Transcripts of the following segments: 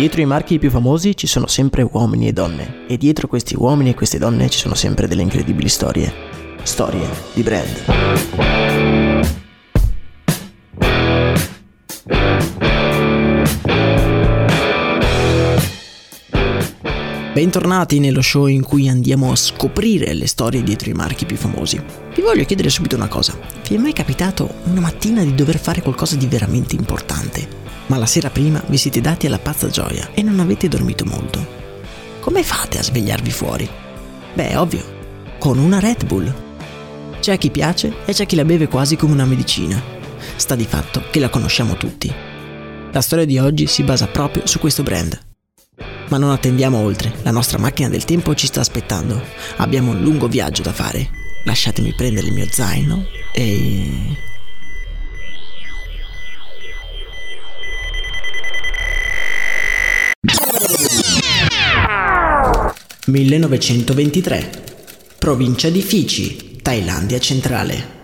Dietro i marchi più famosi ci sono sempre uomini e donne e dietro questi uomini e queste donne ci sono sempre delle incredibili storie. Storie di brand. Bentornati nello show in cui andiamo a scoprire le storie dietro i marchi più famosi. Vi voglio chiedere subito una cosa. Vi è mai capitato una mattina di dover fare qualcosa di veramente importante? Ma la sera prima vi siete dati alla pazza gioia e non avete dormito molto. Come fate a svegliarvi fuori? Beh, ovvio, con una Red Bull. C'è a chi piace e c'è chi la beve quasi come una medicina. Sta di fatto che la conosciamo tutti. La storia di oggi si basa proprio su questo brand. Ma non attendiamo oltre, la nostra macchina del tempo ci sta aspettando. Abbiamo un lungo viaggio da fare. Lasciatemi prendere il mio zaino e 1923. Provincia di Fiji, Thailandia centrale.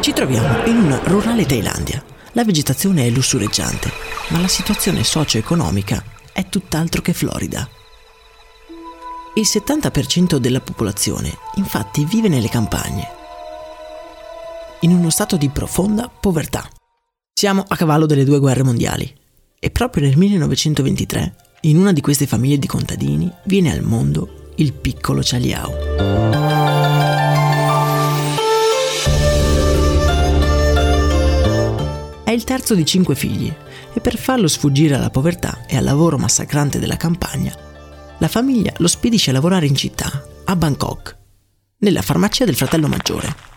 Ci troviamo in una rurale Thailandia. La vegetazione è lussureggiante, ma la situazione socio-economica è tutt'altro che florida. Il 70% della popolazione infatti vive nelle campagne, in uno stato di profonda povertà. Siamo a cavallo delle due guerre mondiali e proprio nel 1923 in una di queste famiglie di contadini viene al mondo il piccolo Chaliao. È il terzo di cinque figli e per farlo sfuggire alla povertà e al lavoro massacrante della campagna, la famiglia lo spedisce a lavorare in città, a Bangkok, nella farmacia del fratello maggiore.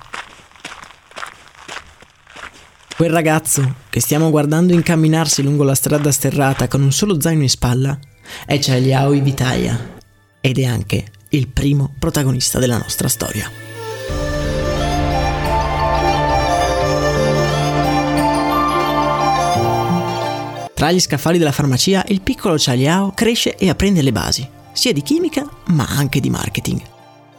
Quel ragazzo che stiamo guardando incamminarsi lungo la strada sterrata con un solo zaino in spalla è Chaliao Vitaya ed è anche il primo protagonista della nostra storia. Tra gli scaffali della farmacia il piccolo Chaliao cresce e apprende le basi, sia di chimica ma anche di marketing.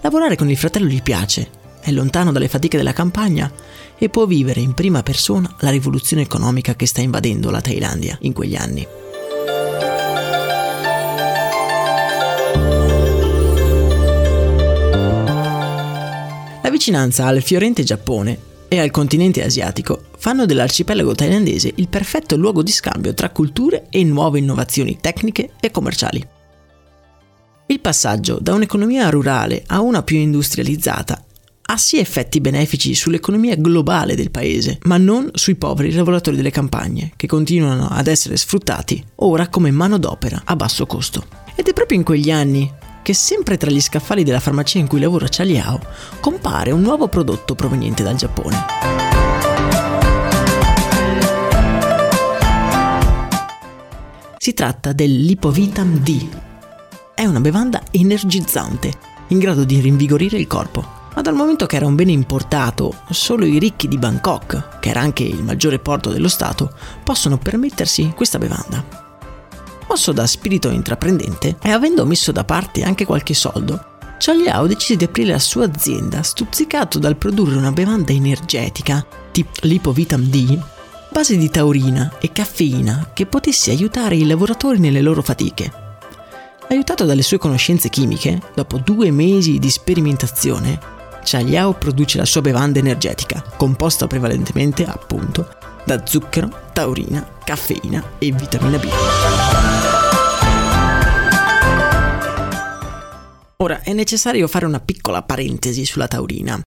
Lavorare con il fratello gli piace, è lontano dalle fatiche della campagna e può vivere in prima persona la rivoluzione economica che sta invadendo la Thailandia in quegli anni. La vicinanza al fiorente Giappone e al continente asiatico fanno dell'arcipelago thailandese il perfetto luogo di scambio tra culture e nuove innovazioni tecniche e commerciali. Il passaggio da un'economia rurale a una più industrializzata ha sì effetti benefici sull'economia globale del paese, ma non sui poveri lavoratori delle campagne, che continuano ad essere sfruttati ora come manodopera a basso costo. Ed è proprio in quegli anni che sempre tra gli scaffali della farmacia in cui lavora Chaliao compare un nuovo prodotto proveniente dal Giappone. Si tratta dell'Ipovitam D. È una bevanda energizzante, in grado di rinvigorire il corpo dal momento che era un bene importato, solo i ricchi di Bangkok, che era anche il maggiore porto dello Stato, possono permettersi questa bevanda. Mosso da spirito intraprendente e avendo messo da parte anche qualche soldo, Chaliao decise di aprire la sua azienda stuzzicato dal produrre una bevanda energetica, tipo Lipovitam D, base di taurina e caffeina che potesse aiutare i lavoratori nelle loro fatiche. Aiutato dalle sue conoscenze chimiche, dopo due mesi di sperimentazione, Chaliao produce la sua bevanda energetica, composta prevalentemente, appunto, da zucchero, taurina, caffeina e vitamina B. Ora è necessario fare una piccola parentesi sulla taurina.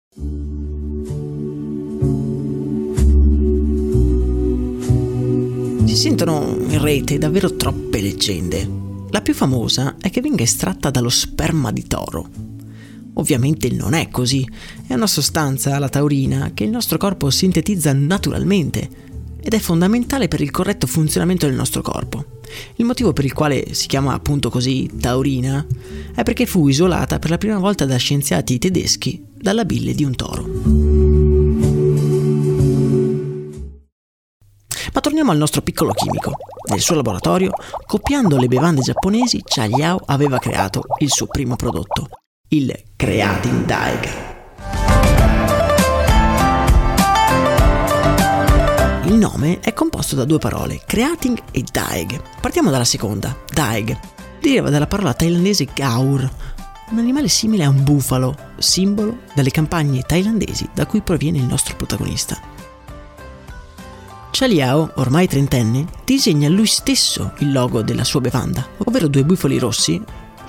Si sentono in rete davvero troppe leggende. La più famosa è che venga estratta dallo sperma di toro, Ovviamente non è così, è una sostanza, la taurina, che il nostro corpo sintetizza naturalmente ed è fondamentale per il corretto funzionamento del nostro corpo. Il motivo per il quale si chiama appunto così taurina è perché fu isolata per la prima volta da scienziati tedeschi dalla bile di un toro. Ma torniamo al nostro piccolo chimico. Nel suo laboratorio, copiando le bevande giapponesi, Chaliao aveva creato il suo primo prodotto, il Creating Daig. Il nome è composto da due parole, creating e daig. Partiamo dalla seconda, daig. Deriva dalla parola thailandese gaur, un animale simile a un bufalo, simbolo delle campagne thailandesi da cui proviene il nostro protagonista. Chaliao, ormai trentenne, disegna lui stesso il logo della sua bevanda, ovvero due bufali rossi,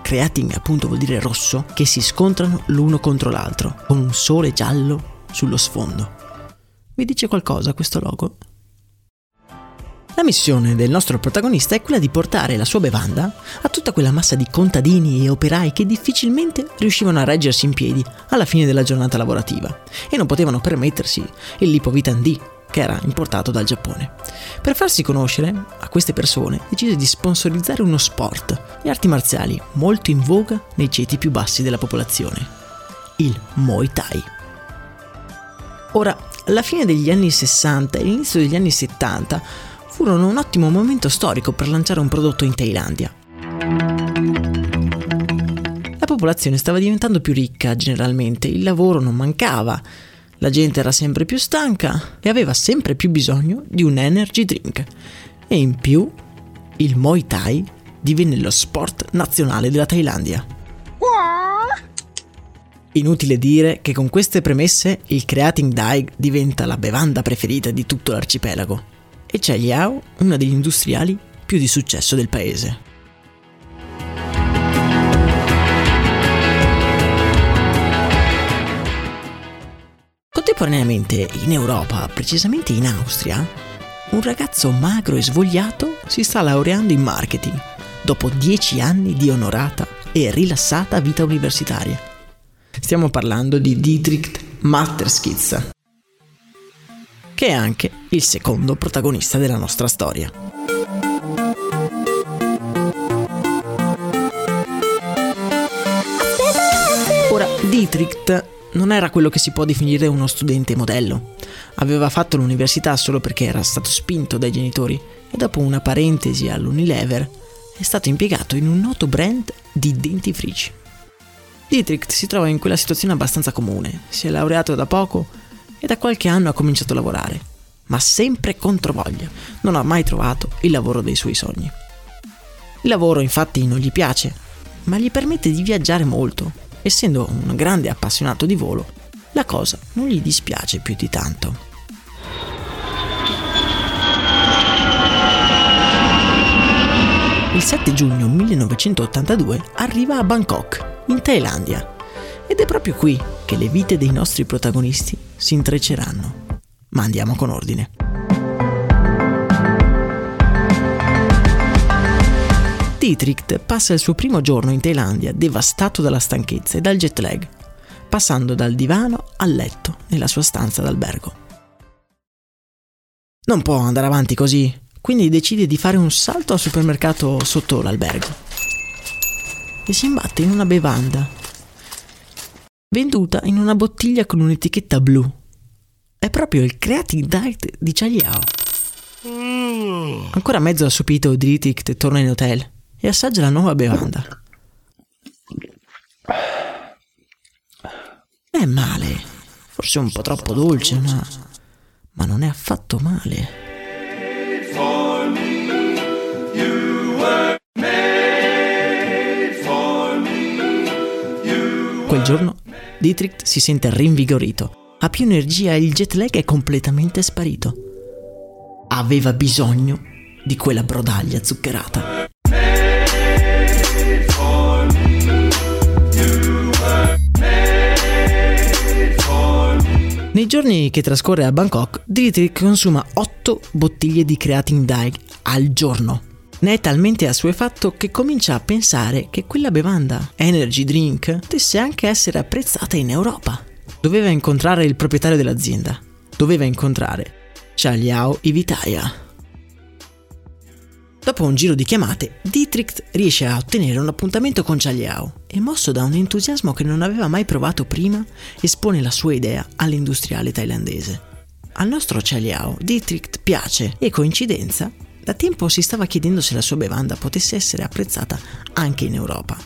creating appunto vuol dire rosso, che si scontrano l'uno contro l'altro, con un sole giallo sullo sfondo. Vi dice qualcosa questo logo? La missione del nostro protagonista è quella di portare la sua bevanda a tutta quella massa di contadini e operai che difficilmente riuscivano a reggersi in piedi alla fine della giornata lavorativa e non potevano permettersi il lipovitan D, che era importato dal Giappone. Per farsi conoscere a queste persone decise di sponsorizzare uno sport, le arti marziali, molto in voga nei ceti più bassi della popolazione, il Muay Thai. Ora, la fine degli anni 60 e l'inizio degli anni 70 furono un ottimo momento storico per lanciare un prodotto in Thailandia. La popolazione stava diventando più ricca generalmente, il lavoro non mancava, la gente era sempre più stanca e aveva sempre più bisogno di un energy drink. E in più, il Muay Thai divenne lo sport nazionale della Thailandia. Inutile dire che con queste premesse il Creating Daig diventa la bevanda preferita di tutto l'arcipelago e c'è Liao, una degli industriali più di successo del paese. Contemporaneamente in Europa, precisamente in Austria, un ragazzo magro e svogliato si sta laureando in marketing dopo dieci anni di onorata e rilassata vita universitaria. Stiamo parlando di Dietrich Matterskitz, che è anche il secondo protagonista della nostra storia. Ora, Dietrich non era quello che si può definire uno studente modello. Aveva fatto l'università solo perché era stato spinto dai genitori e dopo una parentesi all'Unilever è stato impiegato in un noto brand di dentifrici. Dietrich si trova in quella situazione abbastanza comune, si è laureato da poco e da qualche anno ha cominciato a lavorare, ma sempre contro voglia, non ha mai trovato il lavoro dei suoi sogni. Il lavoro infatti non gli piace, ma gli permette di viaggiare molto essendo un grande appassionato di volo, la cosa non gli dispiace più di tanto. Il 7 giugno 1982 arriva a Bangkok, in Thailandia, ed è proprio qui che le vite dei nostri protagonisti si intrecceranno. Ma andiamo con ordine. Dietrich passa il suo primo giorno in Thailandia devastato dalla stanchezza e dal jet lag, passando dal divano al letto nella sua stanza d'albergo. Non può andare avanti così, quindi decide di fare un salto al supermercato sotto l'albergo e si imbatte in una bevanda venduta in una bottiglia con un'etichetta blu. È proprio il Creative Diet di Chagliao. Ancora mezzo assopito, Dietrich torna in hotel e assaggia la nuova bevanda. È male, forse un po' troppo dolce, ma, ma non è affatto male. Quel giorno Dietrich si sente rinvigorito, ha più energia e il jet lag è completamente sparito. Aveva bisogno di quella brodaglia zuccherata. Nei giorni che trascorre a Bangkok, Dietrich consuma 8 bottiglie di creatine dye al giorno. Ne è talmente assuefatto che comincia a pensare che quella bevanda, energy drink, potesse anche essere apprezzata in Europa. Doveva incontrare il proprietario dell'azienda. Doveva incontrare Chaliao Ivitaya. Dopo un giro di chiamate, Dietrich riesce a ottenere un appuntamento con Chaliao e, mosso da un entusiasmo che non aveva mai provato prima, espone la sua idea all'industriale thailandese. Al nostro Chaliao Dietrich piace e, coincidenza, da tempo si stava chiedendo se la sua bevanda potesse essere apprezzata anche in Europa.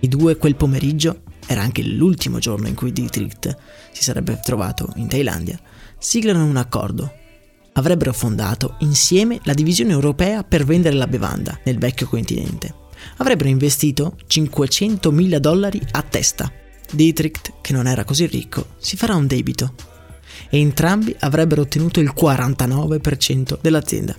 I due quel pomeriggio, era anche l'ultimo giorno in cui Dietrich si sarebbe trovato in Thailandia, siglano un accordo avrebbero fondato insieme la divisione europea per vendere la bevanda nel vecchio continente. Avrebbero investito 500.000 dollari a testa. Dietrich, che non era così ricco, si farà un debito. E entrambi avrebbero ottenuto il 49% dell'azienda.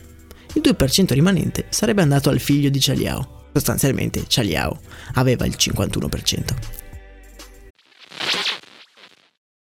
Il 2% rimanente sarebbe andato al figlio di Chaliao. Sostanzialmente Chaliao aveva il 51%.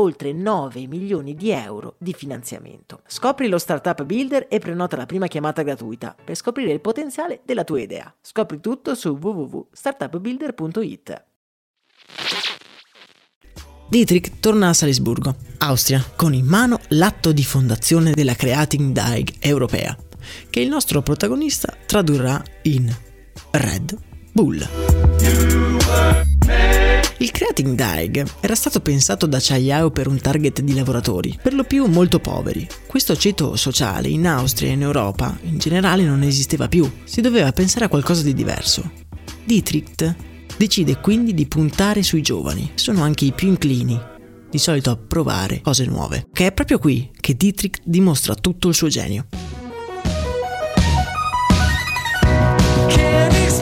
oltre oltre 9 milioni di euro di finanziamento. Scopri lo Startup Builder e prenota la prima chiamata gratuita per scoprire il potenziale della tua idea. Scopri tutto su www.startupbuilder.it. Dietrich torna a Salisburgo, Austria, con in mano l'atto di fondazione della Creating Daig europea, che il nostro protagonista tradurrà in Red Bull. Il Creating Daig era stato pensato da Chayao per un target di lavoratori, per lo più molto poveri. Questo ceto sociale in Austria e in Europa in generale non esisteva più, si doveva pensare a qualcosa di diverso. Dietrich decide quindi di puntare sui giovani, sono anche i più inclini, di solito a provare cose nuove, che è proprio qui che Dietrich dimostra tutto il suo genio.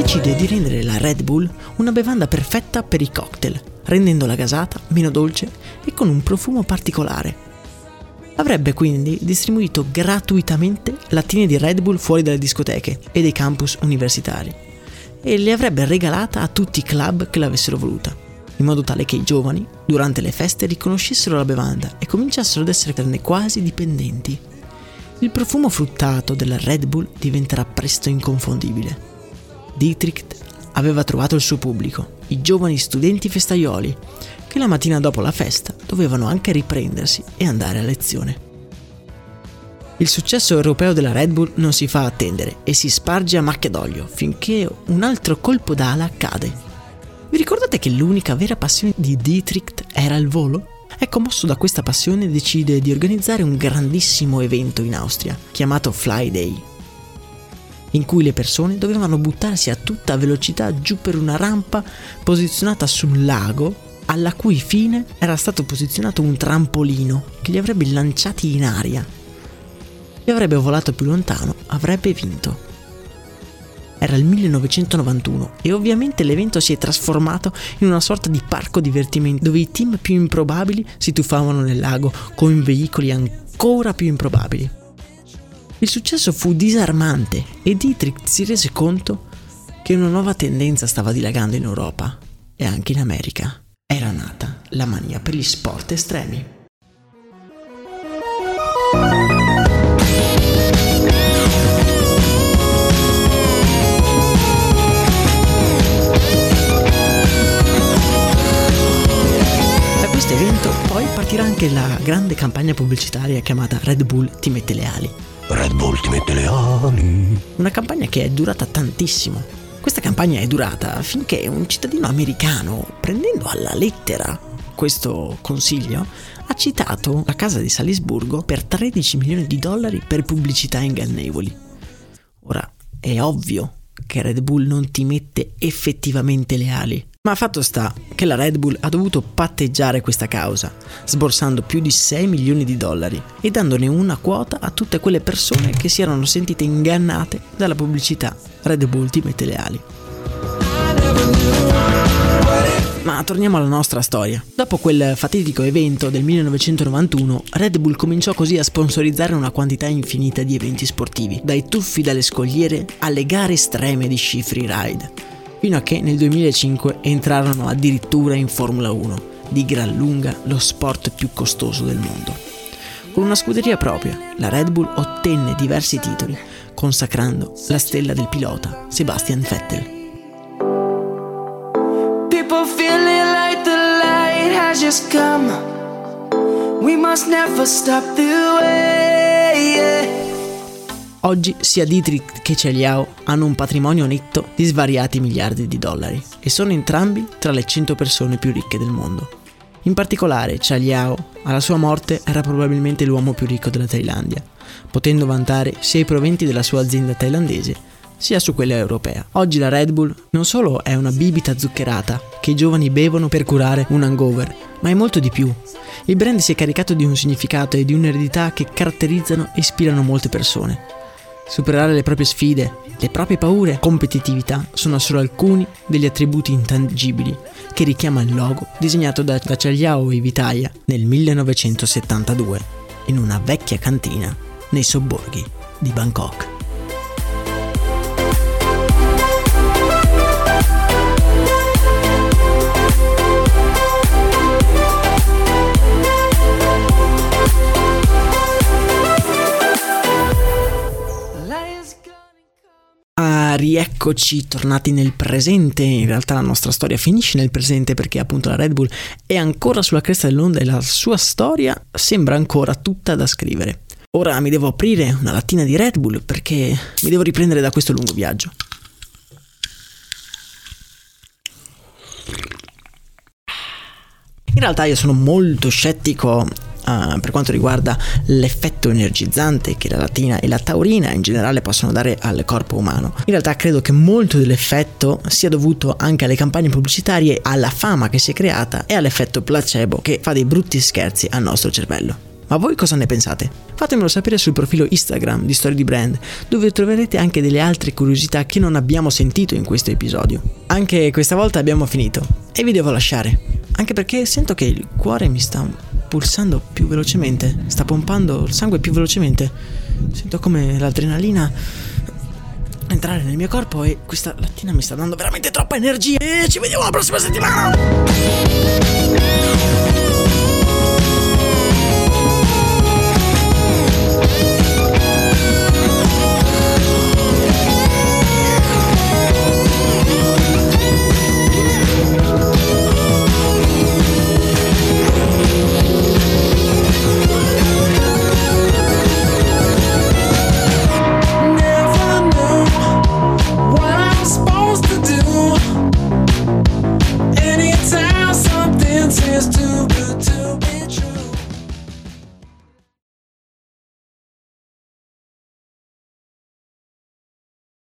Decide di rendere la Red Bull una bevanda perfetta per i cocktail, rendendola gasata, meno dolce e con un profumo particolare. Avrebbe quindi distribuito gratuitamente lattine di Red Bull fuori dalle discoteche e dei campus universitari e le avrebbe regalata a tutti i club che l'avessero voluta, in modo tale che i giovani, durante le feste, riconoscessero la bevanda e cominciassero ad esserne quasi dipendenti. Il profumo fruttato della Red Bull diventerà presto inconfondibile Dietrich aveva trovato il suo pubblico, i giovani studenti festaioli, che la mattina dopo la festa dovevano anche riprendersi e andare a lezione. Il successo europeo della Red Bull non si fa attendere e si sparge a macchia d'olio finché un altro colpo d'ala cade. Vi ricordate che l'unica vera passione di Dietrich era il volo? Ecco, mosso da questa passione decide di organizzare un grandissimo evento in Austria, chiamato Fly Day, in cui le persone dovevano buttarsi a tutta velocità giù per una rampa posizionata sul lago alla cui fine era stato posizionato un trampolino che li avrebbe lanciati in aria. Chi avrebbe volato più lontano avrebbe vinto. Era il 1991 e ovviamente l'evento si è trasformato in una sorta di parco divertimento dove i team più improbabili si tuffavano nel lago con veicoli ancora più improbabili. Il successo fu disarmante e Dietrich si rese conto che una nuova tendenza stava dilagando in Europa e anche in America. Era nata la mania per gli sport estremi. Partirà anche la grande campagna pubblicitaria chiamata Red Bull ti mette le ali. Red Bull ti mette le ali. Una campagna che è durata tantissimo. Questa campagna è durata finché un cittadino americano, prendendo alla lettera questo consiglio, ha citato la casa di Salisburgo per 13 milioni di dollari per pubblicità ingannevoli. Ora, è ovvio che Red Bull non ti mette effettivamente le ali. Ma fatto sta che la Red Bull ha dovuto patteggiare questa causa, sborsando più di 6 milioni di dollari e dandone una quota a tutte quelle persone che si erano sentite ingannate dalla pubblicità Red Bull ti mette le ali. Ma torniamo alla nostra storia. Dopo quel fatidico evento del 1991, Red Bull cominciò così a sponsorizzare una quantità infinita di eventi sportivi, dai tuffi dalle scogliere alle gare estreme di sci freeride fino a che nel 2005 entrarono addirittura in Formula 1, di gran lunga lo sport più costoso del mondo. Con una scuderia propria, la Red Bull ottenne diversi titoli, consacrando la stella del pilota Sebastian Vettel. Just come. We must never stop the way. Oggi sia Dietrich che Celiao hanno un patrimonio netto di svariati miliardi di dollari e sono entrambi tra le 100 persone più ricche del mondo. In particolare, Chaliao, alla sua morte, era probabilmente l'uomo più ricco della Thailandia, potendo vantare sia i proventi della sua azienda thailandese sia su quella europea. Oggi la Red Bull non solo è una bibita zuccherata che i giovani bevono per curare un hangover, ma è molto di più. Il brand si è caricato di un significato e di un'eredità che caratterizzano e ispirano molte persone. Superare le proprie sfide, le proprie paure, competitività sono solo alcuni degli attributi intangibili che richiama il logo disegnato da Ciagliao e Vitaia nel 1972 in una vecchia cantina nei sobborghi di Bangkok. Rieccoci tornati nel presente. In realtà la nostra storia finisce nel presente perché appunto la Red Bull è ancora sulla cresta dell'onda e la sua storia sembra ancora tutta da scrivere. Ora mi devo aprire una lattina di Red Bull perché mi devo riprendere da questo lungo viaggio. In realtà io sono molto scettico uh, per quanto riguarda l'effetto energizzante che la latina e la taurina in generale possono dare al corpo umano. In realtà credo che molto dell'effetto sia dovuto anche alle campagne pubblicitarie, alla fama che si è creata e all'effetto placebo che fa dei brutti scherzi al nostro cervello. Ma voi cosa ne pensate? Fatemelo sapere sul profilo Instagram di Story di Brand, dove troverete anche delle altre curiosità che non abbiamo sentito in questo episodio. Anche questa volta abbiamo finito e vi devo lasciare, anche perché sento che il cuore mi sta pulsando più velocemente, sta pompando il sangue più velocemente. Sento come l'adrenalina entrare nel mio corpo e questa lattina mi sta dando veramente troppa energia. E ci vediamo la prossima settimana!